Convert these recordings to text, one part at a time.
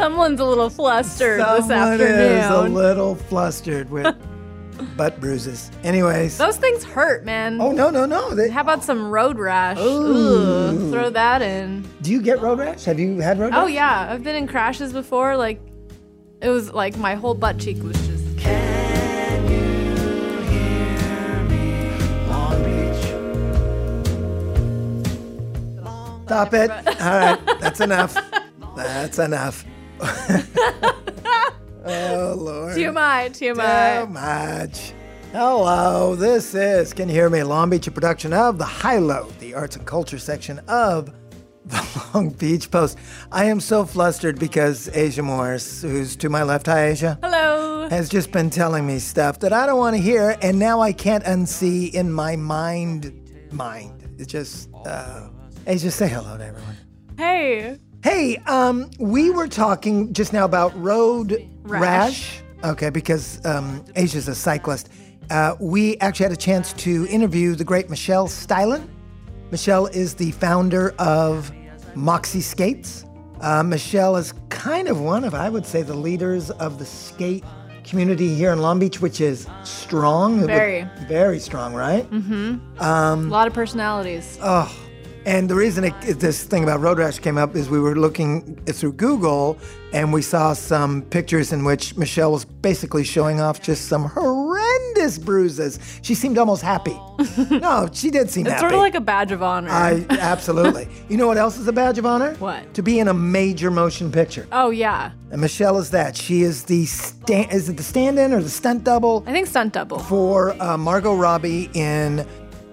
Someone's a little flustered this Someone is a little flustered with butt bruises. Anyways. Those things hurt, man. Oh no no no! They, How about some road rash? Ooh. Ugh, throw that in. do you get road rash? Have you had road oh, rash? Oh yeah, I've been in crashes before. Like, it was like my whole butt cheek was just. Stop it! All right, that's enough. That's enough. Oh Lord. TMI, TMI. Too much. Hello, this is, can you hear me? Long Beach, a production of The High Low, the arts and culture section of the Long Beach Post. I am so flustered because Asia Morris, who's to my left, hi Asia, Hello. has just been telling me stuff that I don't want to hear, and now I can't unsee in my mind. Mind. It's just, uh, Asia, say hello to everyone. Hey. Hey, um, we were talking just now about road rash. Rash. Okay, because um, Asia's a cyclist. Uh, we actually had a chance to interview the great Michelle Steilen. Michelle is the founder of Moxi Skates. Uh, Michelle is kind of one of, I would say, the leaders of the skate community here in Long Beach, which is strong. Very. Very strong, right? Mm-hmm. Um, a lot of personalities. Oh, and the reason it, this thing about road rash came up is we were looking through Google and we saw some pictures in which Michelle was basically showing off just some horrendous bruises. She seemed almost happy. no, she did seem it's happy. sort of like a badge of honor. I absolutely. you know what else is a badge of honor? What? To be in a major motion picture. oh yeah, And Michelle is that. She is the stand. Is it the stand-in or the stunt double I think stunt double. for uh, Margot Robbie in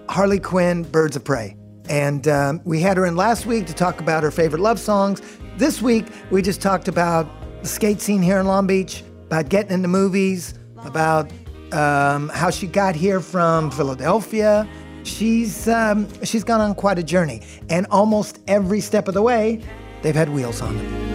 Harley Quinn Birds of Prey. And um, we had her in last week to talk about her favorite love songs. This week, we just talked about the skate scene here in Long Beach, about getting into movies, about um, how she got here from Philadelphia. She's, um, she's gone on quite a journey. And almost every step of the way, they've had wheels on them.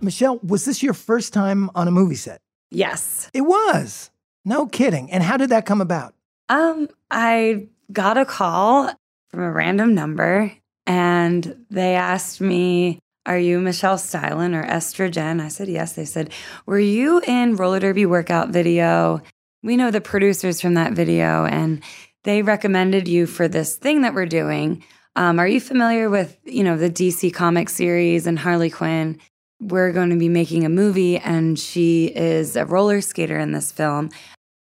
Michelle, was this your first time on a movie set? Yes. It was. No kidding. And how did that come about? Um, I got a call from a random number and they asked me, Are you Michelle Steilen or Estrogen? I said, Yes. They said, Were you in roller derby workout video? We know the producers from that video and they recommended you for this thing that we're doing. Um, are you familiar with, you know, the DC comic series and Harley Quinn? We're going to be making a movie and she is a roller skater in this film.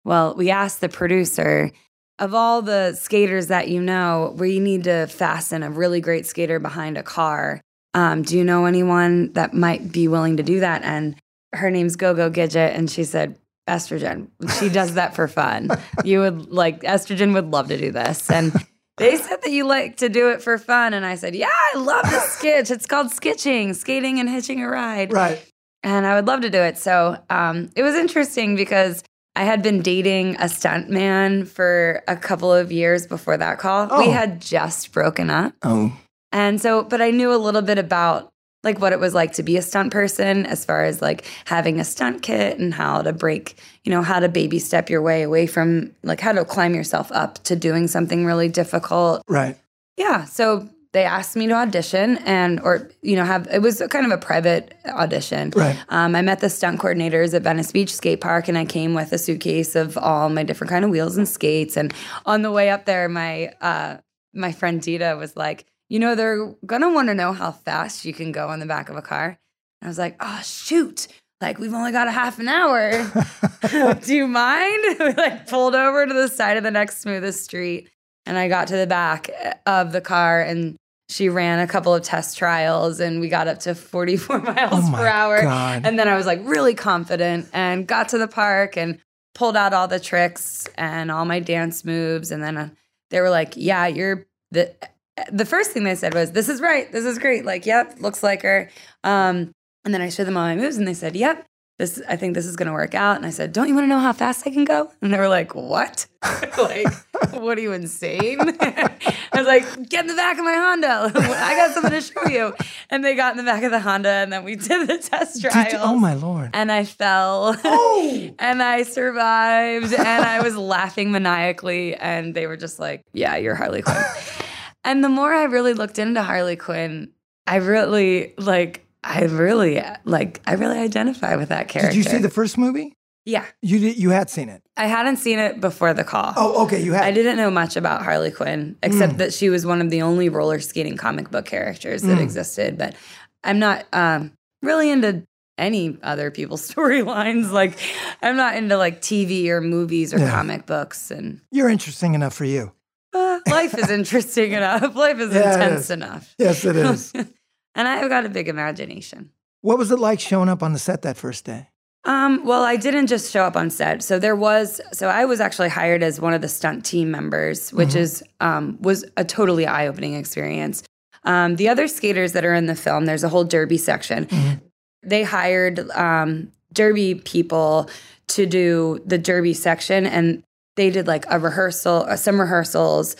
Well, we asked the producer, of all the skaters that you know, we need to fasten a really great skater behind a car. Um, do you know anyone that might be willing to do that? And her name's Gogo Gidget, and she said, Estrogen. She does that for fun. you would like, Estrogen would love to do this. And they said that you like to do it for fun. And I said, Yeah, I love the skitch. It's called skitching, skating and hitching a ride Right. and I would love to do it. So um, it was interesting because I had been dating a stunt man for a couple of years before that call. Oh. We had just broken up. Oh. And so, but I knew a little bit about like what it was like to be a stunt person as far as like having a stunt kit and how to break, you know, how to baby step your way away from like how to climb yourself up to doing something really difficult Right. yeah. So they asked me to audition and, or, you know, have, it was kind of a private audition. Right. Um, I met the stunt coordinators at Venice Beach Skate Park and I came with a suitcase of all my different kind of wheels and skates. And on the way up there, my, uh, my friend Dita was like, you know, they're going to want to know how fast you can go on the back of a car. And I was like, oh, shoot. Like, we've only got a half an hour. Do you mind? we like pulled over to the side of the next smoothest street and I got to the back of the car and she ran a couple of test trials and we got up to 44 miles Oh per hour. God. And then I was like really confident and got to the park and pulled out all the tricks and all my dance moves. And then uh, they were like, yeah, you're the, the first thing they said was, this is right. This is great. Like, yep, looks like her. Um, and then I showed them all my moves and they said, yep, this, I think this is going to work out. And I said, don't you want to know how fast I can go? And they were like, what? like, what are you insane? I was like, get in the back of my Honda. I got something to show you. And they got in the back of the Honda and then we did the test you- oh my lord. And I fell. Oh! and I survived. And I was laughing maniacally. And they were just like, yeah, you're Harley Quinn. and the more I really looked into Harley Quinn, I really like. I really like. I really identify with that character. Did you see the first movie? Yeah, You did, you had seen it. I hadn't seen it before the call. Oh, okay, you had. I didn't know much about Harley Quinn except that she was one of the only roller skating comic book characters that existed. But I'm not um, really into any other people's storylines. Like, I'm not into like TV or movies or Yeah. comic books. And You're interesting enough for you. uh, life is interesting enough. Life is Yeah, intense is. enough. Yes, it is. and I've got a big imagination. what was it like showing up on the set that first day? Um, well, I didn't just show up on set. So there was, so I was actually hired as one of the stunt team members, which is um, was a totally eye opening experience. Um, the other skaters that are in the film, there's a whole derby section. They hired um, derby people to do the derby section, and they did like a rehearsal, uh, some rehearsals,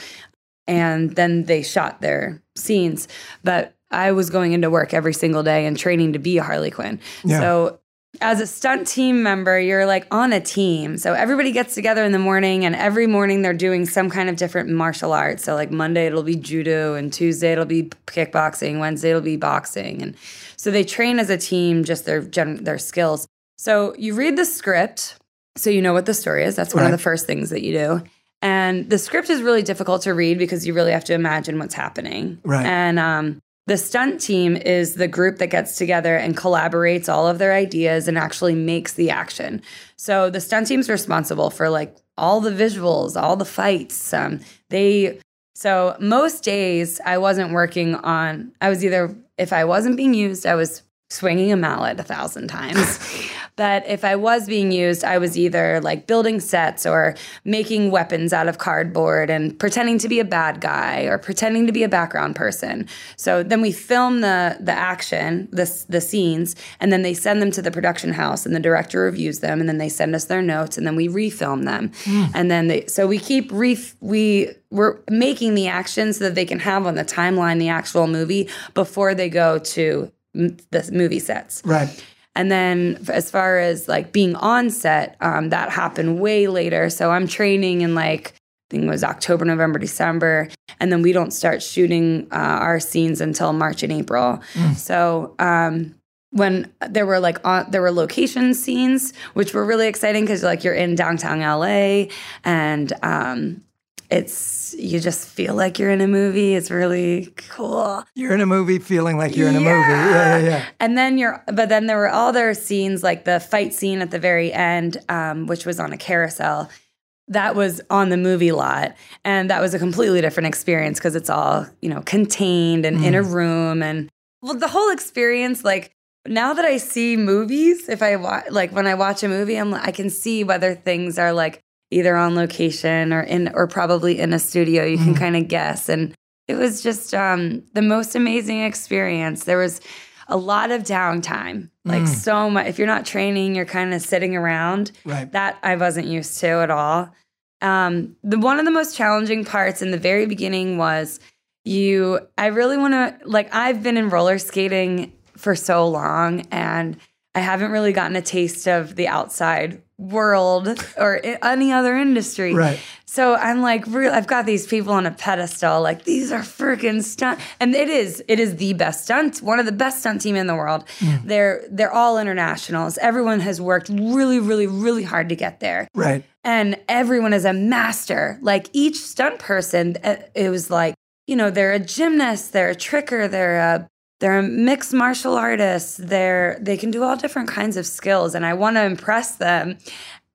and then they shot their scenes. But I was going into work every single day and training to be a Harley Quinn. Yeah. So as a stunt team member, you're like on a team. So everybody gets together in the morning, and every morning they're doing some kind of different martial arts. So, like Monday, it'll be judo, and Tuesday, it'll be kickboxing, Wednesday, it'll be boxing. And so they train as a team, just their, gen- their skills. So you read the script, so you know what the story is. That's one Right. of the first things that you do. And the script is really difficult to read because you really have to imagine what's happening. Right. And um, the stunt team is the group that gets together and collaborates all of their ideas and actually makes the action. So the stunt team's responsible for like all the visuals, all the fights. Um, they so most days I wasn't working on. I was either if I wasn't being used, I was swinging a mallet a thousand times. but if I was being used, I was either like building sets or making weapons out of cardboard and pretending to be a bad guy or pretending to be a background person. So then we film the the action, the the scenes, and then they send them to the production house, and the director reviews them, and then they send us their notes, and then we refilm them, hmm. and then they so we keep ref we we're making the action so that they can have on the timeline the actual movie before they go to the movie sets. Right. And then as far as like being on set, um, that happened way later. So I'm training in like, I think it was October, November, December. And then we don't start shooting uh, our scenes until March and April. So, um, when there were like on, there were location scenes, which were really exciting because like you're in downtown LA and um, it's you just feel like you're in a movie. It's really cool. You're in a movie feeling like you're in a movie. Yeah, yeah, yeah. And then you're, but then there were other scenes like the fight scene at the very end, um, which was on a carousel. That was on the movie lot, and that was a completely different experience because it's all you know contained and in a room, and well, the whole experience. Like now that I see movies, if I watch, like when I watch a movie, I'm I can see whether things are like either on location or in or probably in a studio. You can kind of guess, and it was just um, the most amazing experience. There was a lot of downtime, like so much. If you're not training, you're kind of sitting around. Right. That I wasn't used to at all. Um, the one of the most challenging parts in the very beginning was you. I really want to like. I've been in roller skating for so long, and I haven't really gotten a taste of the outside world or any other industry. Right. So I'm like, real. I've got these people on a pedestal. Like these are freaking stunt, and it is. It is the best stunt. One of the best stunt team in the world. They're they're all internationals. Everyone has worked really, really, really hard to get there, Right. and everyone is a master. Like each stunt person, uh, it was like you know they're a gymnast, they're a tricker, they're a they're mixed martial artists They're they can do all different kinds of skills, and I want to impress them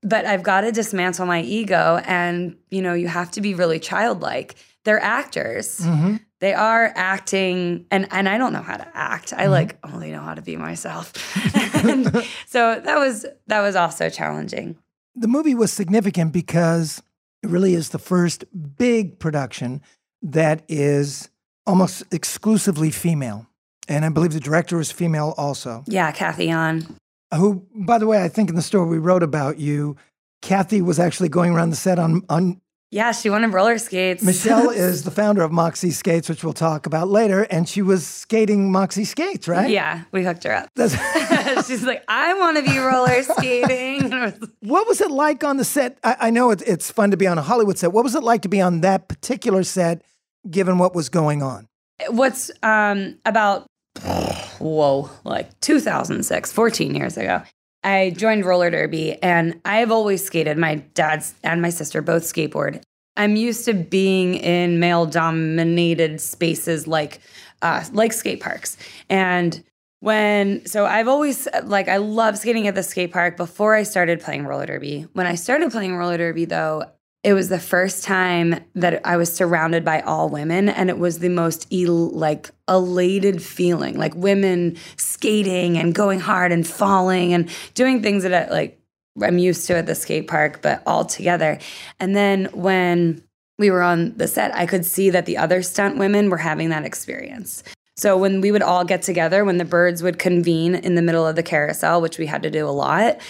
but I've got to dismantle my ego and you know you have to be really childlike. They're actors. Mm-hmm. They are acting and and I don't know how to act. I like only know how to be myself. so that was that was also challenging. The movie was significant because it really is the first big production that is almost exclusively female. And I believe the director was female also. Yeah, Cathy Yan. Who, by the way, I think in the story we wrote about you, Cathy was actually going around the set on, on Yeah, she wanted roller skates. Michelle is the founder of Moxi Skates, which we'll talk about later, and she was skating Moxi Skates, right? Yeah, we hooked her up. She's like, I want to be roller skating. And I was like, what was it like on the set? I, I know it, it's fun to be on a Hollywood set. What was it like to be on that particular set, given what was going on? What's um, about whoa, like 2006, 14 years ago. I joined roller derby and I've always skated. My dad's and my sister both skateboard. I'm used to being in male dominated spaces like uh, like skate parks. And when so I've always like I love skating at the skate park before I started playing roller derby. When I started playing roller derby though, it was the first time that I was surrounded by all women and it was the most el- like elated feeling like women skating and going hard and falling and doing things that I, like I'm used to at the skate park but all together. And then when we were on the set I could see that the other stunt women were having that experience. So when we would all get together, when the birds would convene in the middle of the carousel, which we had to do a lot,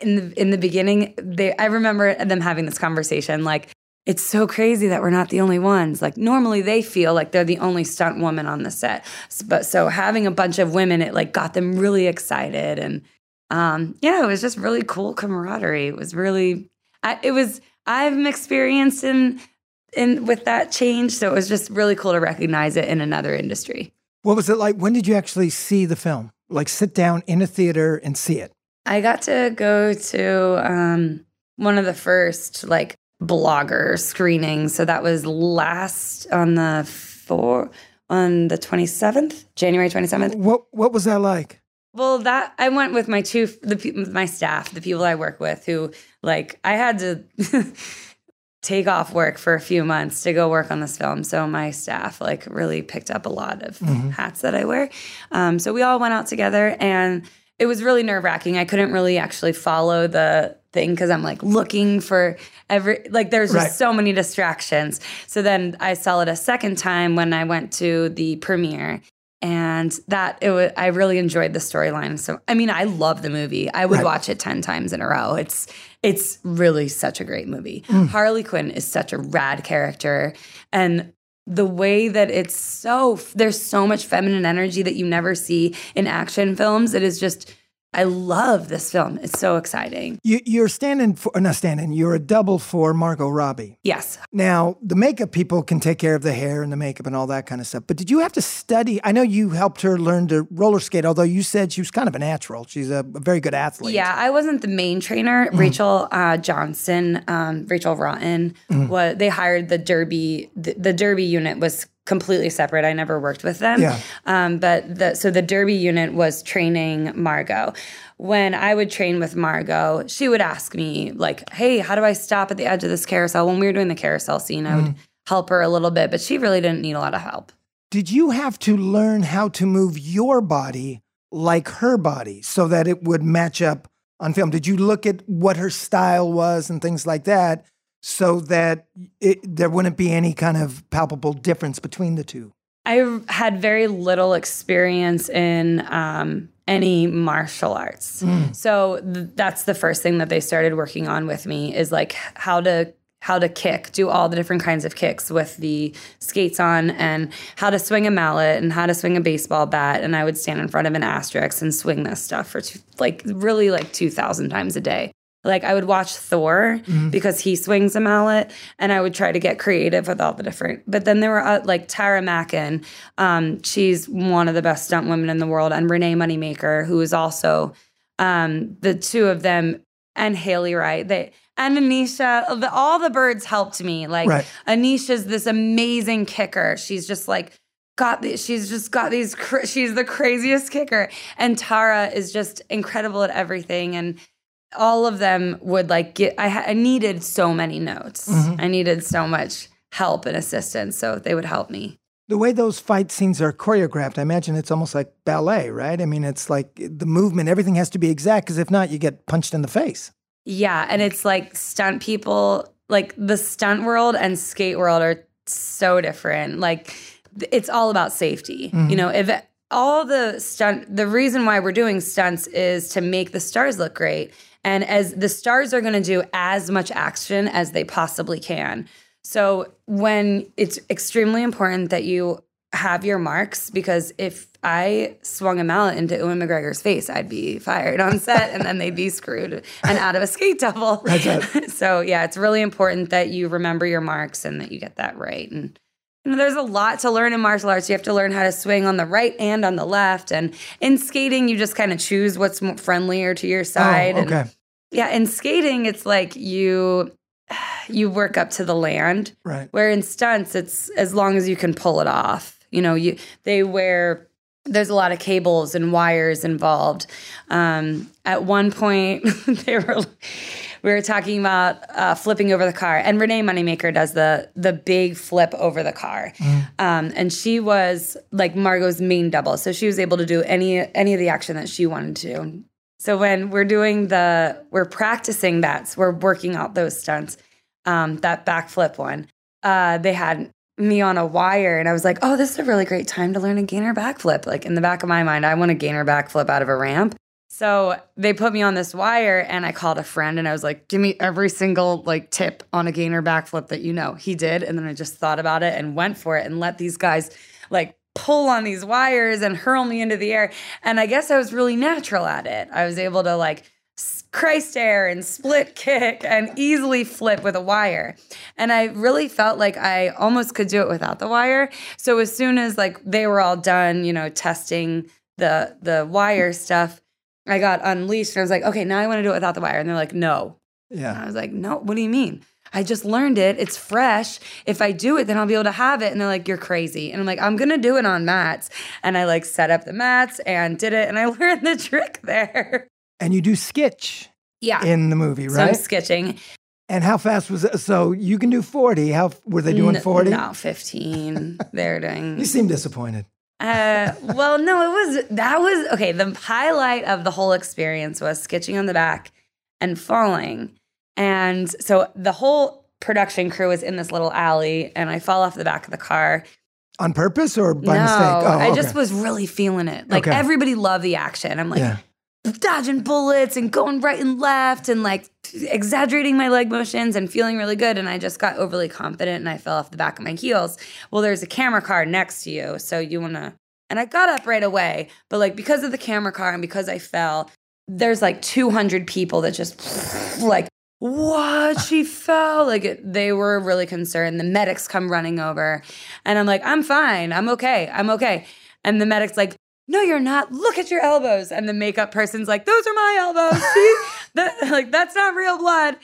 in the in the beginning, they I remember them having this conversation like it's so crazy that we're not the only ones. Like normally they feel like they're the only stunt woman on the set. But so having a bunch of women, it like got them really excited. And um, yeah, it was just really cool camaraderie. It was really, I, it was, I have experienced in in with that change. So it was just really cool to recognize it in another industry. What was it like? When did you actually see the film? Like sit down in a theater and see it? I got to go to um, one of the first like blogger screenings. So that was last on the four on the twenty seventh, January twenty seventh. What What was that like? Well, that I went with my two the my staff, the people I work with, who like I had to. take off work for a few months to go work on this film. So my staff like really picked up a lot of mm-hmm. hats that I wear. Um, so we all went out together and it was really nerve wracking. I couldn't really actually follow the thing because I'm like looking for every like there's just so many distractions. So then I saw it a second time when I went to the premiere and that it was I really enjoyed the storyline. So I mean, I love the movie. I would right. watch it 10 times in a row. It's it's really such a great movie. Mm. Harley Quinn is such a rad character and the way that it's so there's so much feminine energy that you never see in action films. It is just I love this film. It's so exciting. You, are standing for, not standing, you're a double for Margot Robbie. Yes. Now, the makeup people can take care of the hair and the makeup and all that kind of stuff. But did you have to study? I know you helped her learn to roller skate, although you said she was kind of a natural. She's a, a very good athlete. Yeah, I wasn't the main trainer. Mm-hmm. Rachel uh, Johnson, um, Rachel Rotten, mm-hmm. was, they hired the Derby, the, the Derby unit was completely separate. I never worked with them. Yeah. Um, but the so the Derby unit was training Margot. When I would train with Margot, she would ask me like, "Hey, how do I stop at the edge of this carousel?" When we were doing the carousel scene, I would mm. help her a little bit, but she really didn't need a lot of help. Did you have to learn how to move your body like her body so that it would match up on film? Did you look at what her style was and things like that? So that it, there wouldn't be any kind of palpable difference between the two? I had very little experience in um, any martial arts. Mm. So th- that's the first thing that they started working on with me is like how to how to kick, do all the different kinds of kicks with the skates on, and how to swing a mallet and how to swing a baseball bat. And I would stand in front of an asterisk and swing this stuff for two, like really like two thousand times a day. Like I would watch Thor mm-hmm. because he swings a mallet, and I would try to get creative with all the different. But then there were uh, like Tara Macken. Um, she's one of the best stunt women in the world, and Renee Moneymaker, who is also um, the two of them, and Haley Wright. They and Anisha. All the birds helped me. Like right. Anisha's this amazing kicker. She's just like got these, she's just got these she's the craziest kicker and tara is just incredible at everything and all of them would like get I, ha- I needed so many notes. Mm-hmm. i needed so much help and assistance so they would help me. The way those fight scenes are choreographed i imagine it's almost like ballet right? I mean it's like the movement everything has to be exact because if not you get punched in the face. Yeah and it's like stunt people like the stunt world and skate world are so different. Like it's all about safety. Mm-hmm. you know if all the stunt the reason why we're doing stunts is to make the stars look great and as the stars are going to do as much action as they possibly can. So when it's extremely important that you have your marks because if I swung a mallet into Ewan McGregor's face, I'd be fired on set and then they'd be screwed and out of a skate double. so yeah, it's really important that you remember your marks and that you get that right. And you know, there's a lot to learn in martial arts. You have to learn how to swing on the right and on the left. And in skating, you just kind of choose what's more friendlier to your side. Oh, And- okay. yeah, in skating, it's like you you work up to the land. Right. Where in stunts, it's as long as you can pull it off. You know, you they wear there's a lot of cables and wires involved. Um, at one point, they were we were talking about uh, flipping over the car, and Renee Moneymaker does the the big flip over the car, um, and she was like Margot's main double, so she was able to do any any of the action that she wanted to. So when we're doing the, we're practicing that, so we're working out those stunts. Um, that backflip one, uh, they had me on a wire, and I was like, "Oh, this is a really great time to learn a gainer backflip." Like in the back of my mind, I want a gainer backflip out of a ramp. So they put me on this wire, and I called a friend, and I was like, "Give me every single like tip on a gainer backflip that you know." He did, and then I just thought about it and went for it, and let these guys like pull on these wires and hurl me into the air. And I guess I was really natural at it. I was able to like Christ air and split kick and easily flip with a wire. And I really felt like I almost could do it without the wire. So as soon as like they were all done, you know, testing the the wire stuff, I got unleashed and I was like, okay, now I want to do it without the wire. And they're like, no. And Yeah. I was like, no, what do you mean? I just learned it. It's fresh. If I do it, then I'll be able to have it. And they're like, you're crazy. And I'm like, I'm going to do it on mats. And I like set up the mats and did it. And I learned the trick there. And you do skitch Yeah. in the movie, right? So I'm skitching. and how fast was it? So you can do 40. How were they doing N- 40? No, 15. They're doing. You seem disappointed. Uh, well, no, it was that was okay. The highlight of the whole experience was skitching on the back and falling. And so the whole production crew was in this little alley, and I fall off the back of the car. On purpose or by no, mistake? Oh, I okay. just was really feeling it. Like Okay. everybody loved the action. I'm like yeah. Dodging bullets and going right and left and like exaggerating my leg motions and feeling really good. And I just got overly confident and I fell off the back of my heels. Well, there's a camera car next to you. So you want to, and I got up right away. But like because of the camera car and because I fell, there's like 200 people that just like, what? She fell. Like it, they were really concerned. The medics come running over and I'm like, I'm fine. I'm okay. I'm okay. And the medic's like, no, you're not. Look at your elbows. And the makeup person's like, those are my elbows. See? that, like, that's not real blood.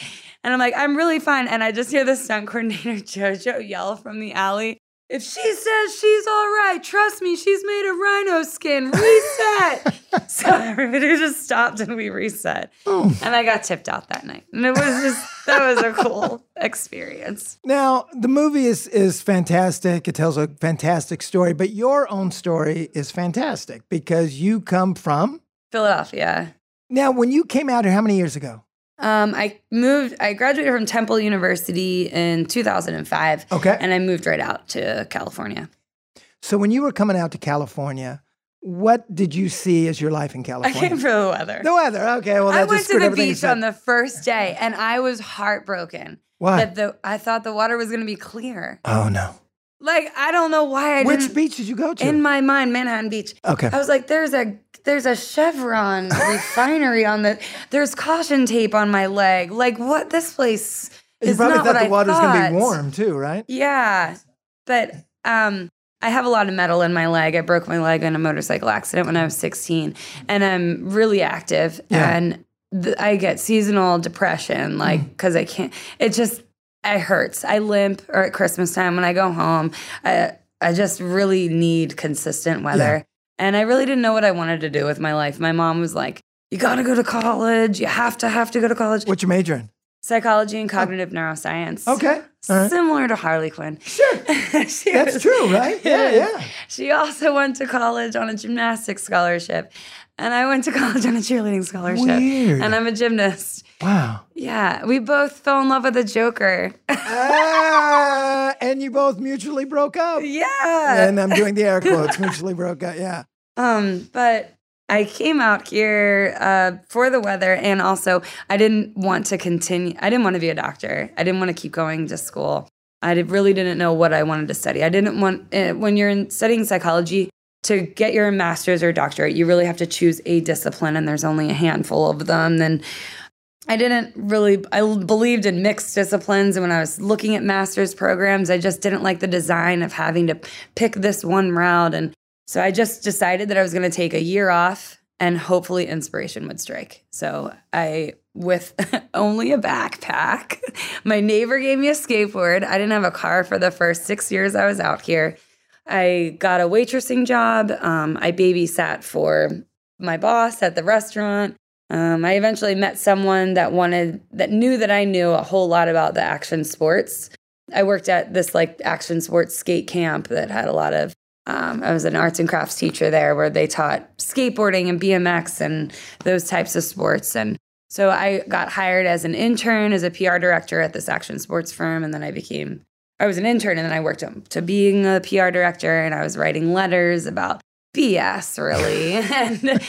And I'm like, I'm really fine. And I just hear the stunt coordinator, JoJo, yell from the alley. If she says she's all right, trust me, she's made of rhino skin. Reset. so everybody just stopped and we reset. Oh. And I got tipped out that night. And it was just, that was a cool experience. Now, the movie is is fantastic. It tells a fantastic story, but your own story is fantastic because you come from Philadelphia. Now, when you came out here how many years ago? Um, I moved. I graduated from Temple University in 2005. Okay. and I moved right out to California. So when you were coming out to California, what did you see as your life in California? I came for the weather. the weather. Okay, well I went to the beach on the first day, and I was heartbroken Why? that the I thought the water was going to be clear. oh no. Like I don't know why I Which beach did you go to? in my mind, Manhattan Beach. okay. I was like, "There's a there's a Chevron refinery on the. There's caution tape on my leg. Like what? This place is you probably not thought what the I water's gonna be warm too, right? Yeah, but um, I have a lot of metal in my leg. I broke my leg in a motorcycle accident when I was 16, and I'm really active. Yeah. And th- I get seasonal depression, like Mm. because I can't. It just it hurts. I limp, or at Christmas time when I go home, I I just really need consistent weather. And I really didn't know what I wanted to do with my life. My mom was like, "You got to go to college. You have to have to go to college." What's your major in? Psychology and oh. cognitive neuroscience. Okay. Right. Similar to Harley Quinn. Sure. That's was- true, right? Yeah, yeah. She also went to college on a gymnastics scholarship. And I went to college on a cheerleading scholarship. Weird. And I'm a gymnast. Wow. Yeah. We both fell in love with the Joker. ah, and you both mutually broke up. yeah. And I'm doing the air quotes, mutually broke up. Yeah. Um, but I came out here uh, for the weather, and also I didn't want to continue. I didn't want to be a doctor. I didn't want to keep going to school. I did, really didn't know what I wanted to study. I didn't want uh, when you're in studying psychology to get your master's or doctorate. You really have to choose a discipline, and there's only a handful of them. Then I didn't really I believed in mixed disciplines and when I was looking at master's programs I just didn't like the design of having to pick this one route and so I just decided that I was going to take a year off and hopefully inspiration would strike. So I with only a backpack. My neighbor gave me a skateboard. I didn't have a car for the first 6 years I was out here. I got a waitressing job. Um, I babysat for my boss at the restaurant. Um, I eventually met someone that wanted that knew that I knew a whole lot about the action sports. I worked at this like action sports skate camp that had a lot of. Um, I was an arts and crafts teacher there, where they taught skateboarding and BMX and those types of sports. And so I got hired as an intern as a PR director at this action sports firm, and then I became I was an intern, and then I worked up to being a PR director, and I was writing letters about BS, really. and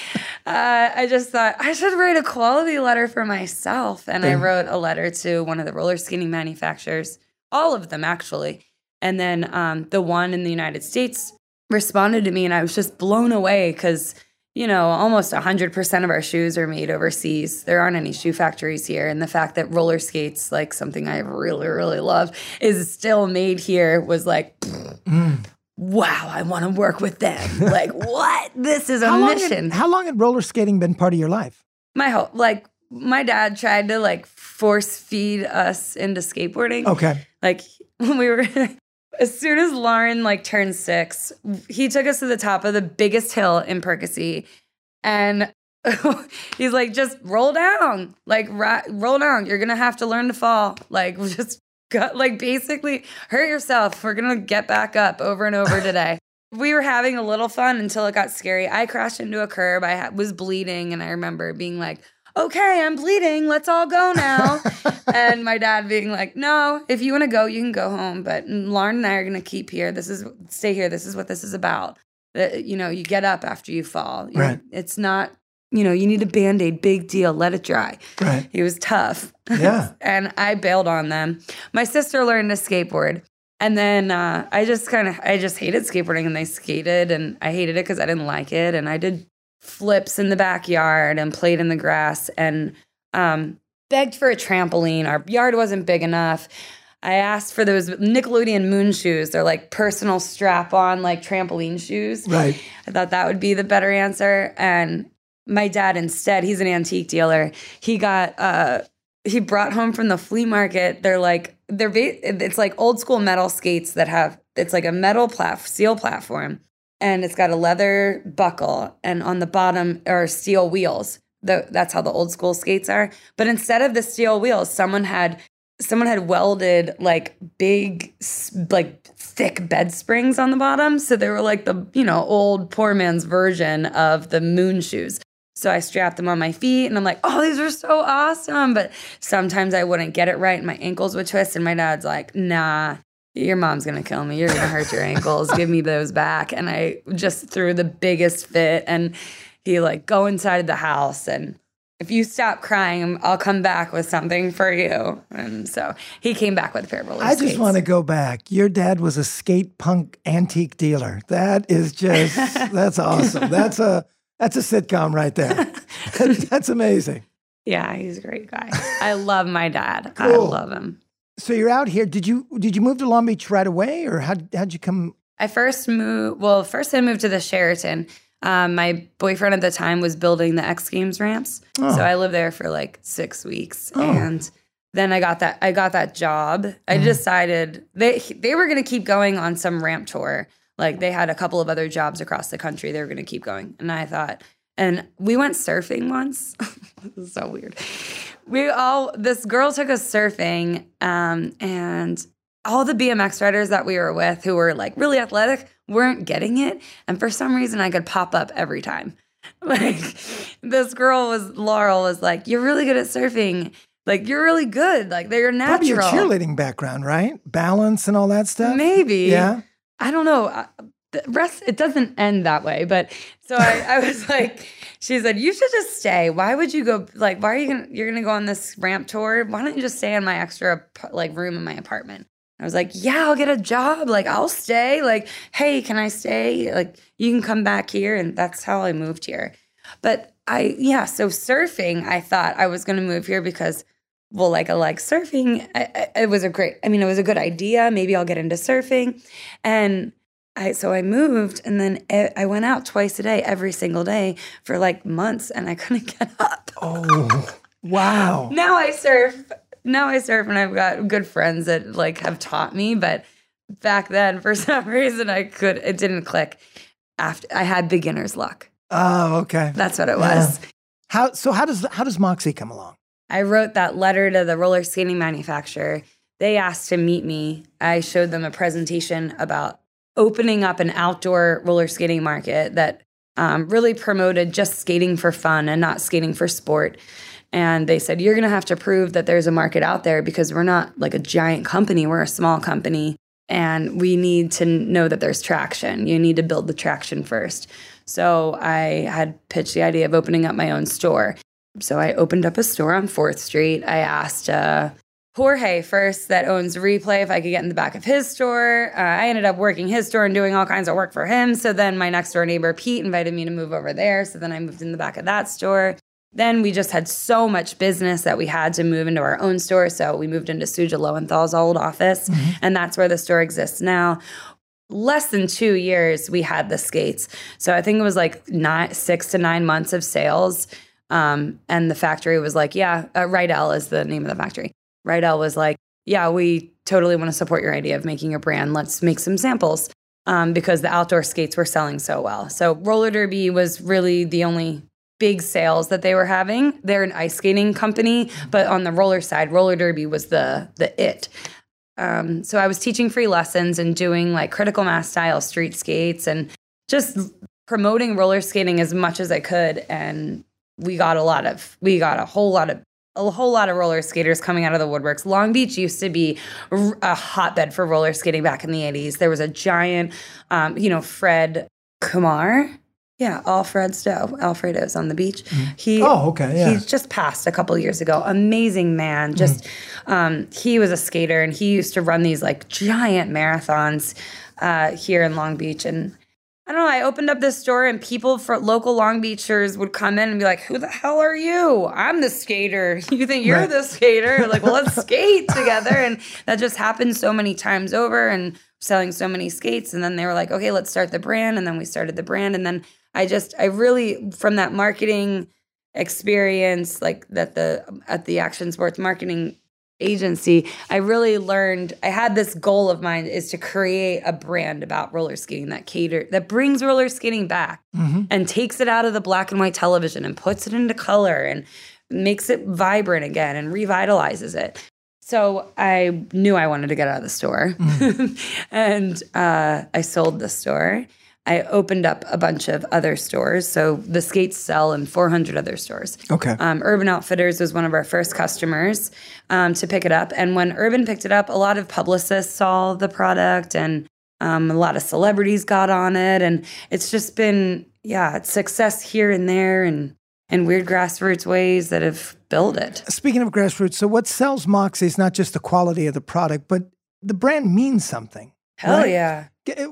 uh, I just thought I should write a quality letter for myself. And I wrote a letter to one of the roller skating manufacturers, all of them actually. And then um, the one in the United States responded to me, and I was just blown away because, you know, almost 100% of our shoes are made overseas. There aren't any shoe factories here. And the fact that roller skates, like something I really, really love, is still made here was like, mm wow, I want to work with them. like, what? This is a how mission. Had, how long had roller skating been part of your life? My whole, like, my dad tried to like force feed us into skateboarding. Okay. Like, when we were, as soon as Lauren like turned six, he took us to the top of the biggest hill in Percy. And he's like, just roll down, like, roll down. You're going to have to learn to fall. Like, just got, like basically hurt yourself. We're gonna get back up over and over today. we were having a little fun until it got scary. I crashed into a curb. I ha- was bleeding, and I remember being like, "Okay, I'm bleeding. Let's all go now." and my dad being like, "No, if you want to go, you can go home, but Lauren and I are gonna keep here. This is stay here. This is what this is about." That you know, you get up after you fall. You right. Know, it's not you know, you need a band aid, big deal, let it dry. Right. He was tough. Yeah. and I bailed on them. My sister learned to skateboard. And then uh, I just kind of, I just hated skateboarding and they skated and I hated it because I didn't like it. And I did flips in the backyard and played in the grass and um, begged for a trampoline. Our yard wasn't big enough. I asked for those Nickelodeon moon shoes. They're like personal strap on, like trampoline shoes. Right. I thought that would be the better answer. And my dad instead, he's an antique dealer. He got uh he brought home from the flea market. They're like they're it's like old school metal skates that have it's like a metal plat steel platform and it's got a leather buckle and on the bottom are steel wheels. The, that's how the old school skates are. But instead of the steel wheels, someone had someone had welded like big like thick bed springs on the bottom so they were like the you know old poor man's version of the moon shoes so I strapped them on my feet and I'm like, oh, these are so awesome. But sometimes I wouldn't get it right and my ankles would twist. And my dad's like, nah, your mom's gonna kill me. You're gonna hurt your ankles. Give me those back. And I just threw the biggest fit. And he like, go inside the house and if you stop crying, I'll come back with something for you. And so he came back with a pair of roller I skates. just want to go back. Your dad was a skate punk antique dealer. That is just that's awesome. That's a that's a sitcom right there. That's amazing. Yeah, he's a great guy. I love my dad. Cool. I love him. So you're out here. Did you did you move to Long Beach right away, or how how'd you come? I first moved. Well, first I moved to the Sheraton. Um, my boyfriend at the time was building the X Games ramps, oh. so I lived there for like six weeks, oh. and then I got that I got that job. I mm. decided they they were going to keep going on some ramp tour. Like they had a couple of other jobs across the country. They were going to keep going. And I thought, and we went surfing once. this is so weird. We all, this girl took us surfing, um, and all the BMX riders that we were with who were like really athletic weren't getting it. And for some reason, I could pop up every time. Like this girl was, Laurel was like, You're really good at surfing. Like you're really good. Like they're natural. Probably your cheerleading background, right? Balance and all that stuff. Maybe. Yeah. I don't know. The rest, it doesn't end that way. But so I, I was like, she said, you should just stay. Why would you go? Like, why are you gonna, you're gonna go on this ramp tour? Why don't you just stay in my extra like room in my apartment? I was like, yeah, I'll get a job. Like, I'll stay. Like, hey, can I stay? Like, you can come back here. And that's how I moved here. But I, yeah, so surfing, I thought I was going to move here because, well, like I like surfing. I, I, it was a great, I mean, it was a good idea. Maybe I'll get into surfing. And I, so I moved and then it, I went out twice a day, every single day for like months and I couldn't get up. Oh, wow. now I surf. Now I surf and I've got good friends that like have taught me. But back then, for some reason, I could, it didn't click. After I had beginner's luck. Oh, okay. That's what it was. Yeah. How so? How does how does Moxi come along? I wrote that letter to the roller skating manufacturer. They asked to meet me. I showed them a presentation about opening up an outdoor roller skating market that um, really promoted just skating for fun and not skating for sport. And they said, You're going to have to prove that there's a market out there because we're not like a giant company, we're a small company. And we need to know that there's traction. You need to build the traction first. So I had pitched the idea of opening up my own store. So I opened up a store on 4th Street. I asked uh, Jorge first, that owns Replay, if I could get in the back of his store. Uh, I ended up working his store and doing all kinds of work for him. So then my next door neighbor, Pete, invited me to move over there. So then I moved in the back of that store. Then we just had so much business that we had to move into our own store. So we moved into Suja Lowenthal's old office, mm-hmm. and that's where the store exists now less than two years we had the skates so i think it was like nine six to nine months of sales um, and the factory was like yeah uh, Riedell is the name of the factory. Riedell was like yeah we totally want to support your idea of making a brand. Let's make some samples um, because the outdoor skates were selling so well. So roller derby was really the only big sales that they were having. They're an ice skating company but on the roller side roller derby was the the it. Um, so I was teaching free lessons and doing like critical mass style street skates and just promoting roller skating as much as I could. And we got a lot of, we got a whole lot of, a whole lot of roller skaters coming out of the woodworks. Long Beach used to be a hotbed for roller skating back in the 80s. There was a giant, um, you know, Fred Kumar yeah, Alfredo, Alfredo's on the beach. Mm. He oh okay yeah. He's just passed a couple years ago. Amazing man. Just mm. um, he was a skater and he used to run these like giant marathons uh, here in Long Beach. And I don't know. I opened up this store and people for local Long Beachers would come in and be like, "Who the hell are you? I'm the skater. You think you're right. the skater? Like, well, let's skate together." And that just happened so many times over and selling so many skates. And then they were like, "Okay, let's start the brand." And then we started the brand. And then I just I really from that marketing experience like that the at the Action Sports marketing agency, I really learned I had this goal of mine is to create a brand about roller skating that cater that brings roller skating back mm-hmm. and takes it out of the black and white television and puts it into color and makes it vibrant again and revitalizes it. So I knew I wanted to get out of the store, mm. and uh, I sold the store. I opened up a bunch of other stores. So the skates sell in 400 other stores. Okay. Um, Urban Outfitters was one of our first customers um, to pick it up. And when Urban picked it up, a lot of publicists saw the product and um, a lot of celebrities got on it. And it's just been, yeah, it's success here and there and, and weird grassroots ways that have built it. Speaking of grassroots, so what sells Moxi is not just the quality of the product, but the brand means something. Hell right? yeah. Uh,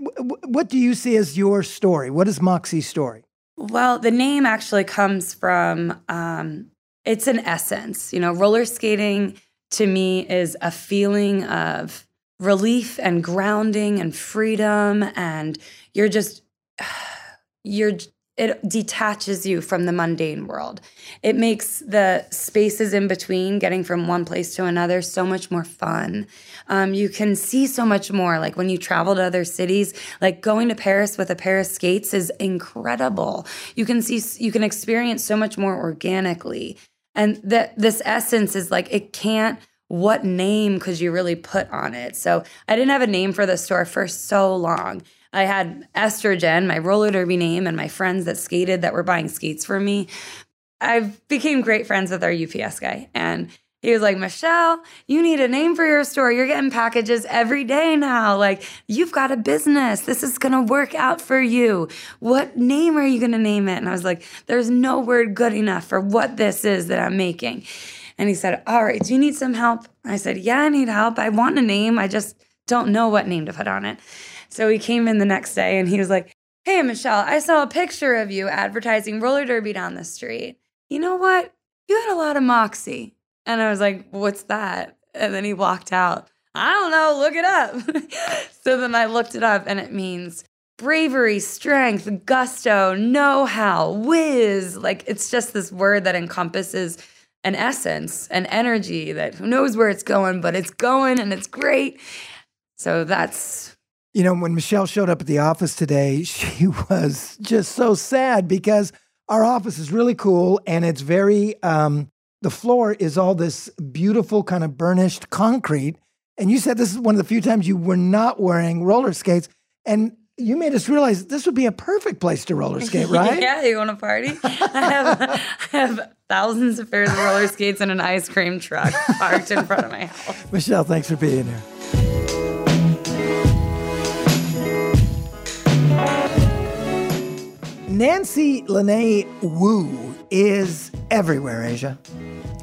what do you see as your story? What is Moxi's story? Well, the name actually comes from um, it's an essence. You know, roller skating to me is a feeling of relief and grounding and freedom, and you're just you're it detaches you from the mundane world. It makes the spaces in between getting from one place to another so much more fun. Um, you can see so much more. Like when you travel to other cities, like going to Paris with a pair of skates is incredible. You can see, you can experience so much more organically. And that this essence is like, it can't, what name could you really put on it? So I didn't have a name for the store for so long. I had Estrogen, my roller derby name, and my friends that skated that were buying skates for me. I became great friends with our UPS guy. And he was like, Michelle, you need a name for your store. You're getting packages every day now. Like, you've got a business. This is going to work out for you. What name are you going to name it? And I was like, there's no word good enough for what this is that I'm making. And he said, All right, do you need some help? I said, Yeah, I need help. I want a name. I just don't know what name to put on it. So he came in the next day and he was like, Hey, Michelle, I saw a picture of you advertising roller derby down the street. You know what? You had a lot of moxie. And I was like, What's that? And then he walked out. I don't know, look it up. so then I looked it up and it means bravery, strength, gusto, know how, whiz. Like it's just this word that encompasses an essence, an energy that who knows where it's going, but it's going and it's great. So that's You know, when Michelle showed up at the office today, she was just so sad because our office is really cool and it's very, um, the floor is all this beautiful kind of burnished concrete. And you said this is one of the few times you were not wearing roller skates. And you made us realize this would be a perfect place to roller skate, right? yeah, you want to party? I have, I have thousands of pairs of roller skates and an ice cream truck parked in front of my house. Michelle, thanks for being here. Nancy Lynée Woo is everywhere, Asia.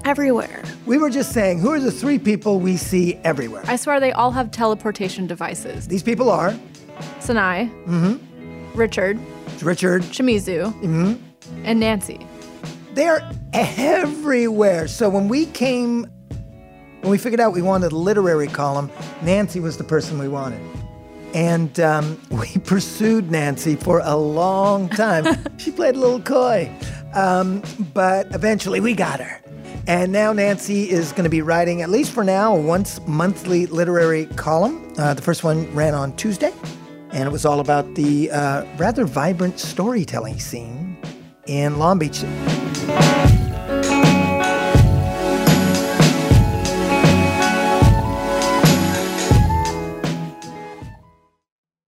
Everywhere. We were just saying, who are the three people we see everywhere? I swear they all have teleportation devices. These people are Sanai, mm-hmm. Richard, Richard. Shimizu, mm-hmm. and Nancy. They are everywhere. So when we came, when we figured out we wanted a literary column, Nancy was the person we wanted. And um, we pursued Nancy for a long time. she played a little coy. Um, but eventually we got her. And now Nancy is going to be writing, at least for now, a once monthly literary column. Uh, the first one ran on Tuesday, and it was all about the uh, rather vibrant storytelling scene in Long Beach.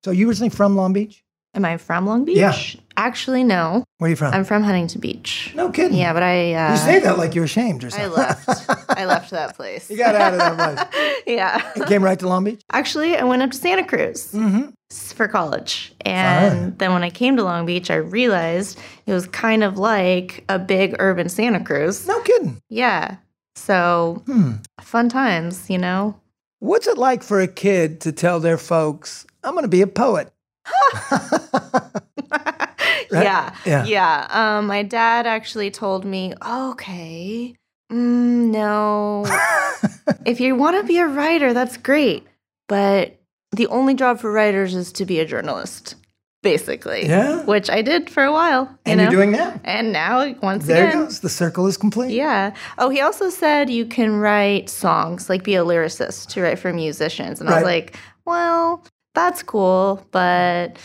So you were originally from Long Beach? Am I from Long Beach? Yeah. Actually, no. Where are you from? I'm from Huntington Beach. no kidding. Yeah, but I uh, You say that like you're ashamed or something. I left. I left that place. you got out of that place. yeah. You came right to Long Beach? Actually, I went up to Santa Cruz Mm-hmm. for college. And then when I came to Long Beach, I realized it was kind of like a big urban Santa Cruz. No kidding. Yeah. So Hmm. fun times, you know? What's it like for a kid to tell their folks, I'm going to be a poet? Right? Yeah. Yeah. Yeah. Um, my dad actually told me, okay, mm, no. if you want to be a writer, that's great. But the only job for writers is to be a journalist, basically. Yeah. Which I did for a while. You and know? you're doing that. And now, once There again. goes. The circle is complete. Yeah. Oh, he also said you can write songs, like be a lyricist to write for musicians. And I was like, well, that's cool, but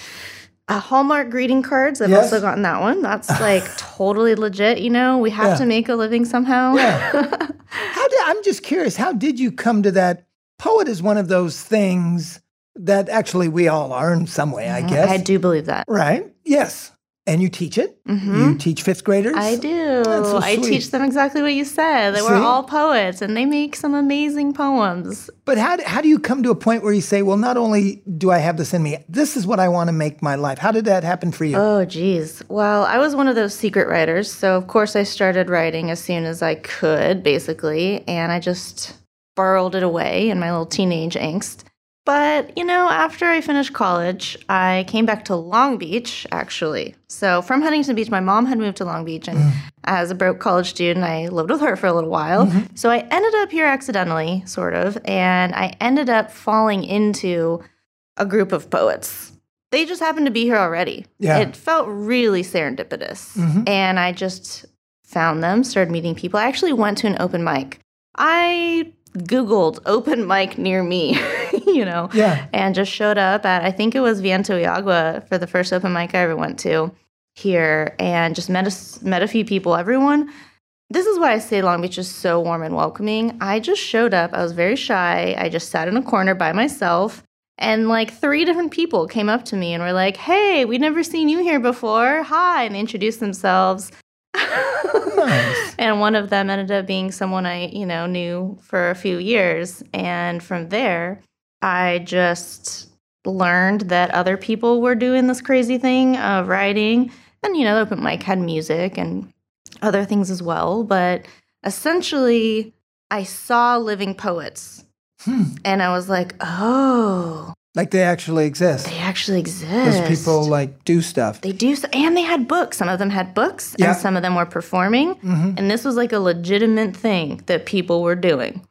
uh, Hallmark greeting cards, I've Yes. also gotten that one. That's like totally legit, you know? We have Yeah. to make a living somehow. Yeah. How did, I'm just curious, how did you come to that? Poet is one of those things that actually we all are in some way, I guess. I do believe that. Right? Yes. And you teach it? Mhm. You teach fifth graders? I do. So I teach them exactly what you said. They See? were all poets and they make some amazing poems. But how, do- how do you come to a point where you say, well, not only do I have this in me, this is what I want to make my life? How did that happen for you? Oh, geez. Well, I was one of those secret writers. So, of course, I started writing as soon as I could, basically. And I just burrowed it away in my little teenage angst. But, you know, after I finished college, I came back to Long Beach, actually. So, from Huntington Beach, my mom had moved to Long Beach. And as a broke college student, I lived with her for a little while. So, I ended up here accidentally, sort of. And I ended up falling into a group of poets. They just happened to be here already. Yeah. It felt really serendipitous. Mhm. And I just found them, started meeting people. I actually went to an open mic. I Googled open mic near me, you know, Yeah. and just showed up at, I think it was Viento y Agua for the first open mic I ever went to here and just met a, met a few people. Everyone, this is why I say Long Beach is so warm and welcoming. I just showed up. I was very shy. I just sat in a corner by myself. And like three different people came up to me and were like, hey, we've never seen you here before. Hi. And they introduced themselves. Nice. and one of them ended up being someone I, you know, knew for a few years. And from there, I just learned that other people were doing this crazy thing of writing. And, you know, the open mic had music and other things as well. But essentially, I saw living poets. Hmm. And I was like, oh, Like they actually exist. They actually exist. Because people like do stuff. They do, so, and they had books. Some of them had books, Yeah. and some of them were performing. And this was like a legitimate thing that people were doing.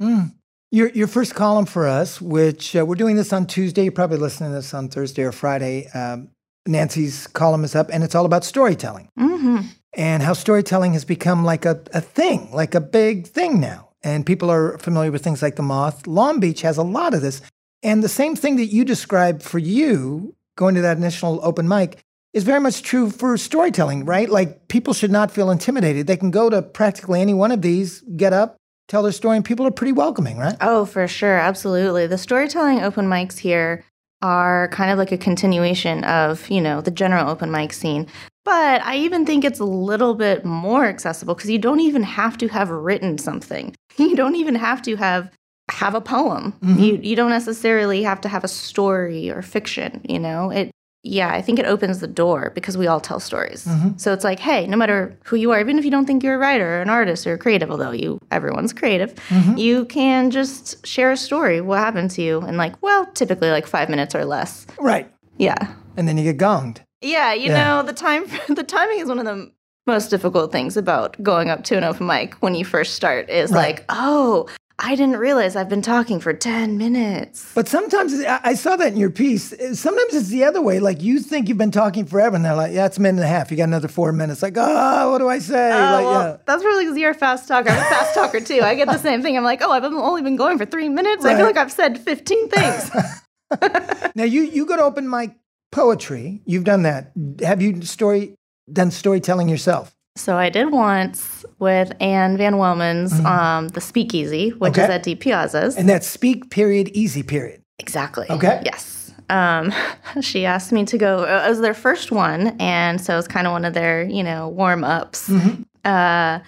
Your your first column for us, which uh, we're doing this on Tuesday. You're probably listening to this on Thursday or Friday. Um, Nancy's column is up, and it's all about storytelling hmm and how storytelling has become like a, a thing, like a big thing now. And people are familiar with things like the moth. Long Beach has a lot of this. And the same thing that you described for you going to that initial open mic is very much true for storytelling, right? Like people should not feel intimidated. They can go to practically any one of these, get up, tell their story, and people are pretty welcoming, right? Oh, for sure. Absolutely. The storytelling open mics here are kind of like a continuation of, you know, the general open mic scene. But I even think it's a little bit more accessible because you don't even have to have written something. You don't even have to have have a poem. Mhm. You you don't necessarily have to have a story or fiction, you know? It yeah, I think it opens the door because we all tell stories. Mhm. So it's like, hey, no matter who you are, even if you don't think you're a writer or an artist or creative, although you everyone's creative, Mhm. you can just share a story. What happened to you and like, well, typically like five minutes or less. Right. Yeah. And then you get gonged. Yeah, you Yeah. know, the time the timing is one of the most difficult things about going up to an open mic when you first start is Right. like, oh, I didn't realize I've been talking for 10 minutes. But sometimes I saw that in your piece. Sometimes it's the other way. Like you think you've been talking forever, and they're like, "Yeah, it's a minute and a half. You got another four minutes." Like, oh, what do I say? Oh, like, well, yeah. that's really because you're a fast talker. I'm a fast talker too. I get the same thing. I'm like, oh, I've only been going for three minutes. I feel like I've said 15 things. Now you you go to open mic poetry. You've done that. Have you story done storytelling yourself? So I did once with Anne Van Wellman's um, The Speakeasy, which is Mm-hmm. At DiPiazza's. And that's speak period easy period. exactly. Okay. Yes. Um, she asked me to go. It was their first one, and so it was kind of one of their, you know, warm ups. Mhm. Uh,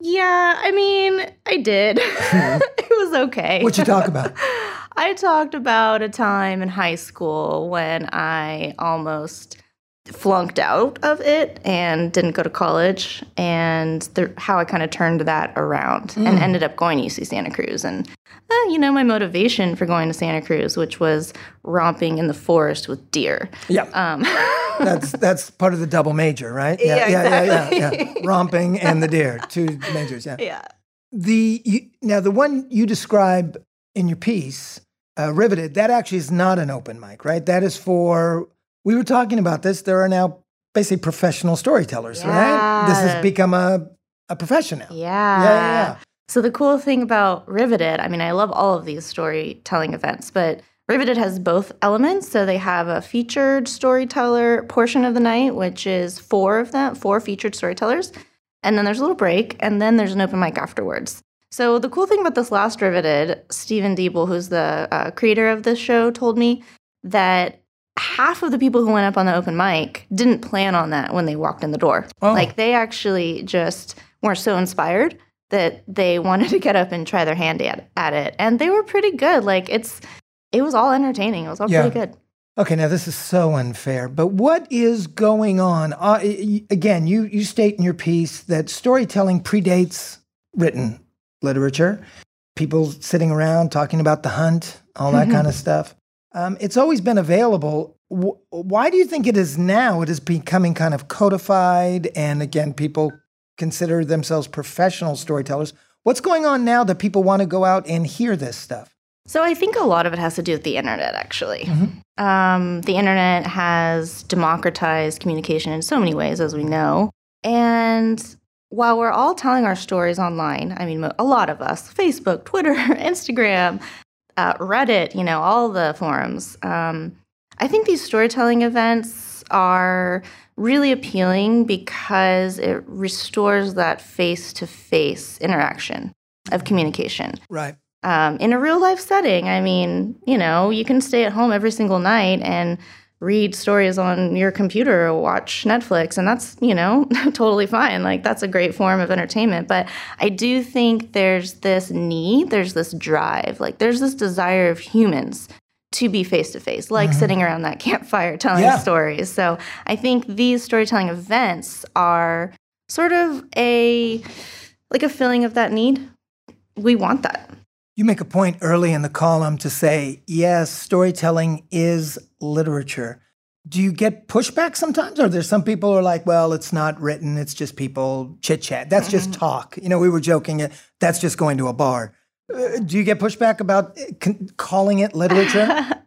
yeah, I mean, I did. it was okay. What you talk about? I talked about a time in high school when I almost flunked out of it and didn't go to college, and the, how I kind of turned that around and ended up going to UC Santa Cruz. And, uh, you know, my motivation for going to Santa Cruz, which was romping in the forest with deer. Yeah, Um, that's that's part of the double major, right? Yeah, yeah, exactly. yeah, yeah, yeah. Romping and the deer, two majors. Yeah. yeah. The you, now the one you describe in your piece, uh, riveted. That actually is not an open mic, right? That is for. We were talking about this. There are now basically professional storytellers, right? This has become a a profession now. Yeah. yeah, yeah. So the cool thing about Riveted, I mean, I love all of these storytelling events, but Riveted has both elements. So they have a featured storyteller portion of the night, which is four of them, four featured storytellers. And then there's a little break, and then there's an open mic afterwards. So the cool thing about this last Riveted, Stephen Diebel, who's the uh, creator of this show, told me that half of the people who went up on the open mic didn't plan on that when they walked in the door. Oh. Like they actually just were so inspired that they wanted to get up and try their hand at, at it. And they were pretty good. Like it's it was all entertaining. It was all Yeah. pretty good. Okay, now this is so unfair, but what is going on? Uh, again, you, you state in your piece that storytelling predates written literature. People sitting around talking about the hunt, all that kind of stuff. Um, it's always been available. W- why do you think it is now? It is becoming kind of codified, and again, people consider themselves professional storytellers. What's going on now that people want to go out and hear this stuff? So I think a lot of it has to do with the internet, actually. Um, the internet has democratized communication in so many ways, as we know. And while we're all telling our stories online, I mean, a lot of us, Facebook, Twitter, Instagram, uh, Reddit, you know, all the forums, um, I think these storytelling events are really appealing because it restores that face to face interaction of communication Right. um, in a real life setting. I mean, you know, you can stay at home every single night and read stories on your computer or watch Netflix, and that's, you know, totally fine. Like, that's a great form of entertainment. But I do think there's this need, there's this drive, like, there's this desire of humans to be face to face, like mm-hmm. sitting around that campfire telling Yeah. stories. So I think these storytelling events are sort of a like a filling of that need. We want that. You make a point early in the column to say, yes, storytelling is literature. Do you get pushback sometimes? Or there's some people who are like, well, it's not written, it's just people chit chat. That's just Mm-hmm. talk. You know, we were joking, uh, that's just going to a bar. Uh, do you get pushback about uh, con- calling it literature?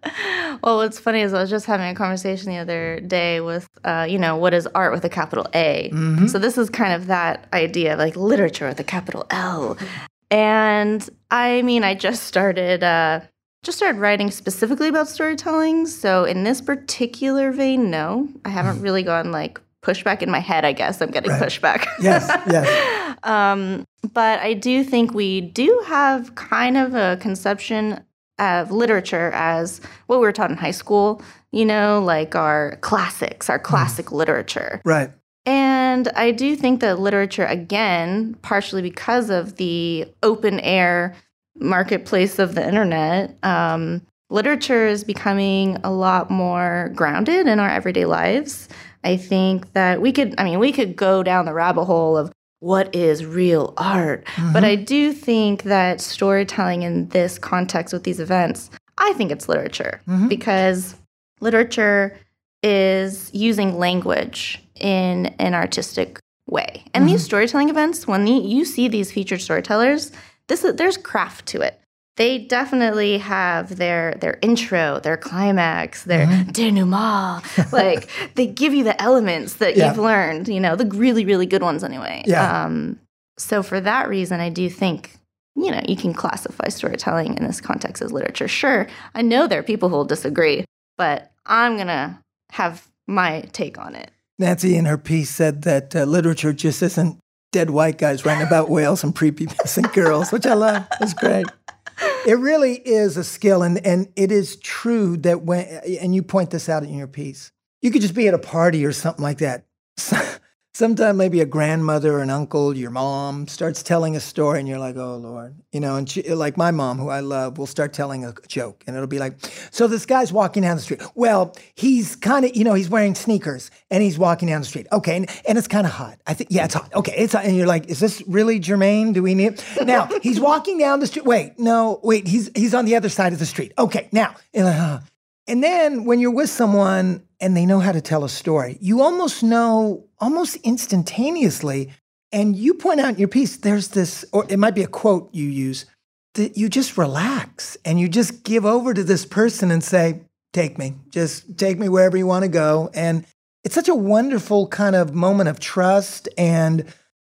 Well, what's funny is I was just having a conversation the other day with, uh, you know, what is art with a capital A? So this is kind of that idea like literature with a capital L. And I mean, I just started, uh, just started writing specifically about storytelling. So in this particular vein, no, I haven't really gone like pushback in my head. I guess I'm getting Right. pushback. yes, yes. Um, but I do think we do have kind of a conception of literature as what we were taught in high school, you know, like our classics, our classic literature. Right. And I do think that literature, again, partially because of the open air marketplace of the internet, um, literature is becoming a lot more grounded in our everyday lives. I think that we could, I mean, we could go down the rabbit hole of what is real art. But I do think that storytelling in this context with these events, I think it's literature because literature is using language in an artistic way. And these storytelling events, when the, you see these featured storytellers, this there's craft to it. They definitely have their their intro, their climax, their denouement. like they give you the elements that Yeah. you've learned, you know, the really really good ones anyway. Yeah. Um, so for that reason, I do think you know you can classify storytelling in this context as literature. Sure, I know there are people who will disagree, but I'm gonna have my take on it. Nancy, in her piece, said that uh, literature just isn't dead white guys writing about whales and prepubescent girls, which I love. It's great. It really is a skill, and, and it is true that when, and you point this out in your piece, you could just be at a party or something like that. Sometime maybe a grandmother, or an uncle, your mom starts telling a story, and you're like, "Oh Lord," you know. And she, like my mom, who I love, will start telling a joke, and it'll be like, "So this guy's walking down the street. Well, he's kind of, you know, he's wearing sneakers, and he's walking down the street. Okay, and, and it's kind of hot. I think, yeah, it's hot. Okay, it's hot. And you're like, "Is this really germane? Do we need?" Now he's walking down the street. Wait, no, wait, he's he's on the other side of the street. Okay, now, and. Uh, and then when you're with someone and they know how to tell a story, you almost know almost instantaneously. And you point out in your piece, there's this, or it might be a quote you use, that you just relax and you just give over to this person and say, Take me, just take me wherever you want to go. And it's such a wonderful kind of moment of trust. And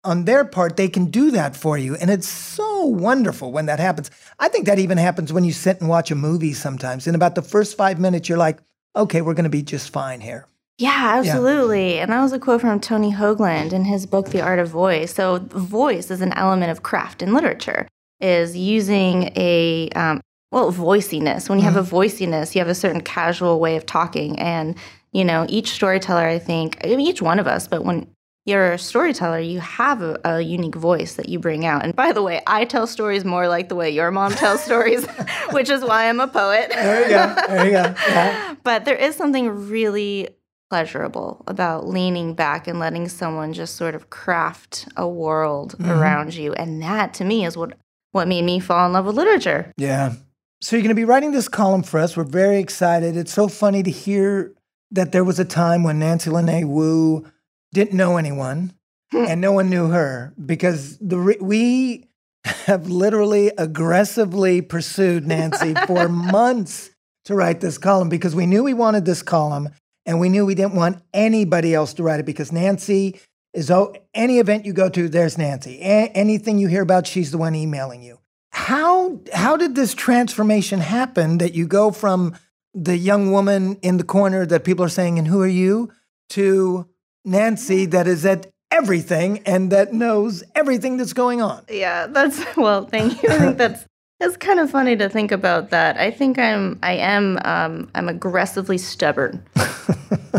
on their part, they can do that for you. And it's so wonderful when that happens. I think that even happens when you sit and watch a movie sometimes. In about the first five minutes, you're like, okay, we're going to be just fine here. Yeah, absolutely. And that was a quote from Tony Hoagland in his book, The Art of Voice. So, voice is an element of craft in literature, is using a, um, well, voiciness. When you have a voiciness, you have a certain casual way of talking. And, you know, each storyteller, I think, I mean, each one of us, but when you're a storyteller, you have a, a unique voice that you bring out. And by the way, I tell stories more like the way your mom tells stories, which is why I'm a poet. There you go. There you go. Yeah. but there is something really pleasurable about leaning back and letting someone just sort of craft a world mm-hmm. around you and that to me is what what made me fall in love with literature Yeah. So you're going to be writing this column for us. We're very excited. It's so funny to hear that there was a time when Nancy Lynée Woo didn't know anyone hmm. and no one knew her because the re- we have literally aggressively pursued Nancy for months to write this column because we knew we wanted this column and we knew we didn't want anybody else to write it because Nancy is oh, any event you go to, there's Nancy. A- anything you hear about, she's the one emailing you. How how did this transformation happen that you go from the young woman in the corner that people are saying, and who are you, to Nancy that is at everything and that knows everything that's going on? yeah that's well thank you. I think that's it's kind of funny to think about that. I think i'm i am um, i'm aggressively stubborn.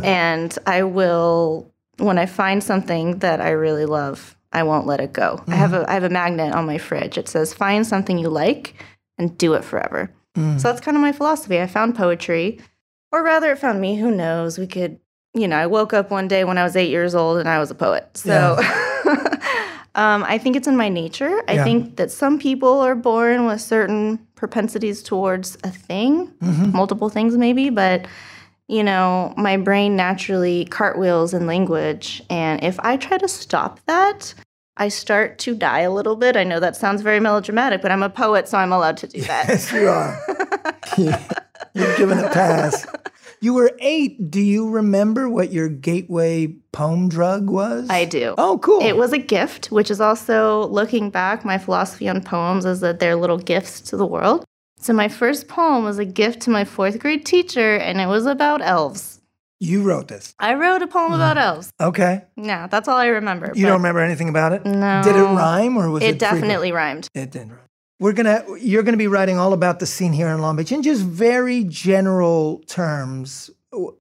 And i will when i find something that i really love i won't let it go. I have a i have a magnet on my fridge. It says find something you like and do it forever. So that's kind of my philosophy. I found poetry or rather it found me who knows? We could you know i woke up one day when i was eight years old and i was a poet so Um, I think it's in my nature. I Yeah. think that some people are born with certain propensities towards a thing, Mm-hmm. multiple things maybe, but you know, my brain naturally cartwheels in language. And if I try to stop that, I start to die a little bit. I know that sounds very melodramatic, but I'm a poet, so I'm allowed to do that. Yes, you are. You've given a pass. You were eight. Do you remember what your gateway poem drug was? I do. Oh, cool. It was a gift, which is also looking back, my philosophy on poems is that they're little gifts to the world. So my first poem was a gift to my fourth grade teacher, and it was about elves. you wrote this. I wrote a poem about mm-hmm. elves. Okay. Yeah, that's all I remember. You don't remember anything about it? No. Did it rhyme or was it? It definitely rhymed. It didn't rhyme. We're gonna. You're gonna be writing all about the scene here in Long Beach in just very general terms.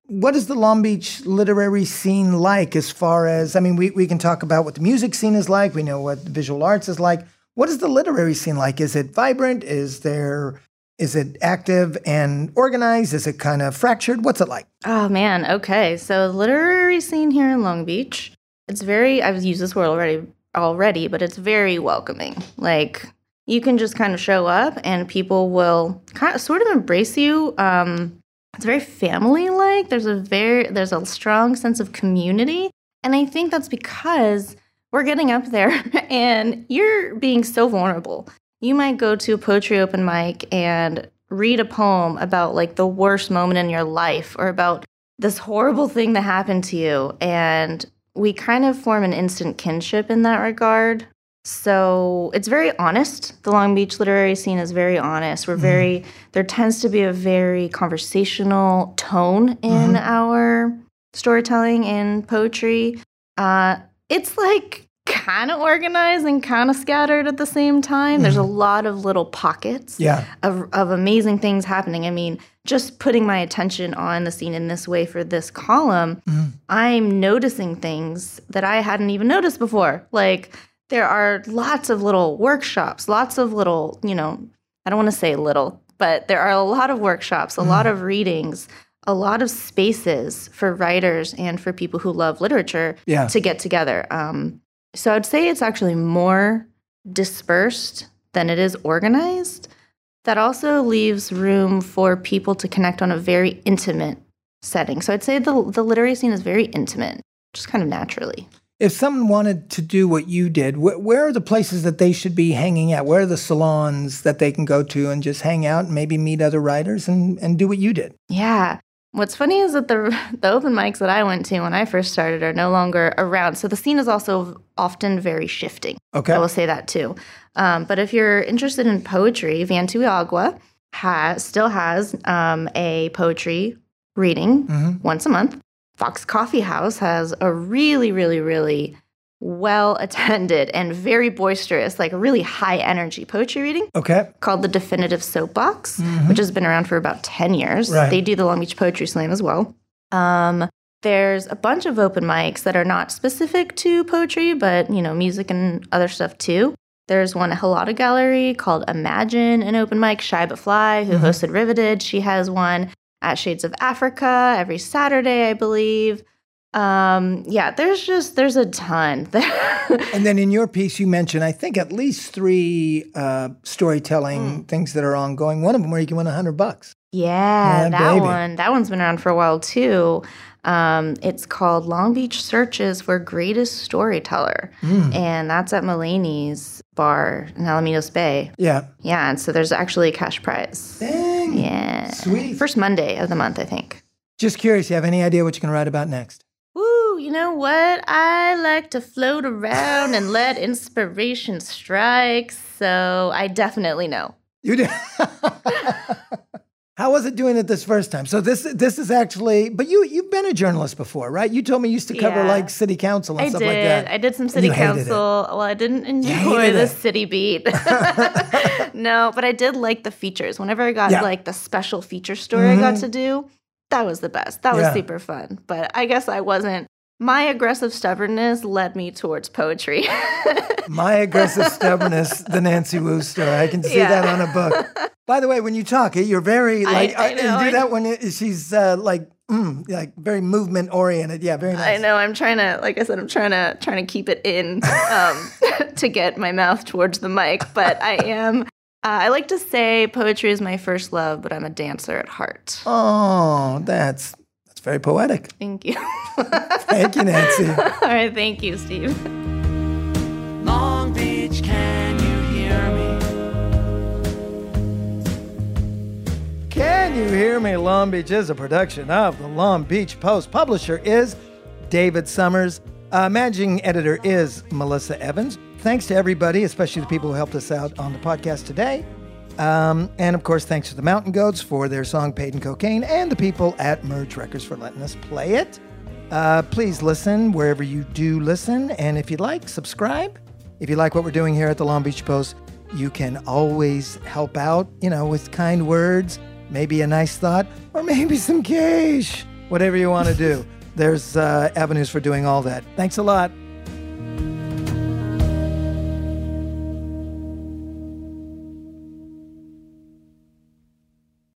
What is the Long Beach literary scene like? As far as I mean, we we can talk about what the music scene is like. We know what the visual arts is like. What is the literary scene like? Is it vibrant? Is there? Is it active and organized? Is it kind of fractured? What's it like? Oh man, okay. So literary scene here in Long Beach, it's very I've used this word already already, but it's very welcoming. Like you can just kind of show up and people will kind of sort of embrace you. Um it's very family like. There's a very there's a strong sense of community. And I think that's because we're getting up there and you're being so vulnerable. You might go to a poetry open mic and read a poem about like the worst moment in your life or about this horrible thing that happened to you. And we kind of form an instant kinship in that regard. So it's very honest. The Long Beach literary scene is very honest. We're mm-hmm. very, there tends to be a very conversational tone in mm-hmm. our storytelling and poetry. Uh, it's like kind of organized and kind of scattered at the same time. There's a mm-hmm. lot of little pockets Yeah. of, of amazing things happening. I mean, just putting my attention on the scene in this way for this column, I'm noticing things that I hadn't even noticed before. Like, there are lots of little workshops, lots of little, you know, I don't want to say little, but there are a lot of workshops, a lot of readings, a lot of spaces for writers and for people who love literature Yeah. to get together. Um, so I'd say it's actually more dispersed than it is organized. That also leaves room for people to connect on a very intimate setting. So I'd say the the literary scene is very intimate, just kind of naturally. If someone wanted to do what you did, wh- where are the places that they should be hanging out? Where are the salons that they can go to and just hang out and maybe meet other writers and, and do what you did? Yeah. What's funny is that the the open mics that I went to when I first started are no longer around. So the scene is also often very shifting. Okay. I will say that too. Um, but if you're interested in poetry, Viento y Agua has still has um, a poetry reading Mhm. once a month. Fox Coffee House has a really, really, really well attended and very boisterous, like really high energy poetry reading Okay. called the Definitive Soapbox, which has been around for about 10 years. Right. They do the Long Beach Poetry Slam as well. Um, there's a bunch of open mics that are not specific to poetry, but you know, music and other stuff too. There's one at Hellada Gallery called Imagine, an open mic. Shy But Fly, who hosted Riveted, she has one at Shades of Africa every Saturday, I believe. Um, yeah, there's just there's a ton. And then in your piece, you mentioned, I think, at least three uh, storytelling Mm. things that are ongoing. One of them where you can win a 100 bucks. Yeah, Yeah, that baby. one. That one's been around for a while too. Um, it's called Long Beach Searches for Greatest Storyteller, Hmm. and that's at Mulaney's bar in Alamitos Bay. Yeah. Yeah, and so there's actually a cash prize. Dang. Yeah, Sweet. First Monday of the month, I think. Just curious, you have any idea what you're going to write about next? Woo, you know what? I like to float around and let inspiration strike, so I definitely know. You did. How was it doing it this first time? So this this is actually, but you you've been a journalist before, right? You told me you used to cover Yeah. like city council and I stuff did. like that. I did some city council. Well, I didn't enjoy the it. city beat. no, but I did like the features. Whenever I got Yeah. like the special feature story I got Mhm. to do, that was the best. That was Yeah. super fun. But I guess I wasn't. My aggressive stubbornness led me towards poetry. My aggressive stubbornness, the Nancy Woo story. I can see Yeah. that on a book. By the way, when you talk, you're very like I uh, know, you I- do that when it, she's uh, like mm, like very movement oriented. Yeah, very nice. I know. I'm trying to, like I said, I'm trying to trying to keep it in um, to get my mouth towards the mic. But I am. Uh, I like to say poetry is my first love, but I'm a dancer at heart. Oh, that's very poetic. Thank you. Thank you, Nancy. All right. Thank you, Steve. Long Beach, can you hear me? Can you hear me? Long Beach is a production of the Long Beach Post. Publisher is David Summers. Uh, managing editor is Melissa Evans. Thanks to everybody, especially the people who helped us out on the podcast today. Um, and of course, thanks to the Mountain Goats for their song Paid in Cocaine and the people at Merge Records for letting us play it. Uh, please listen wherever you do listen. And if you'd like, subscribe. If you like what we're doing here at the Long Beach Post, you can always help out, you know, with kind words, maybe a nice thought, or maybe some cash. Whatever you want to do. There's uh, avenues for doing all that. Thanks a lot.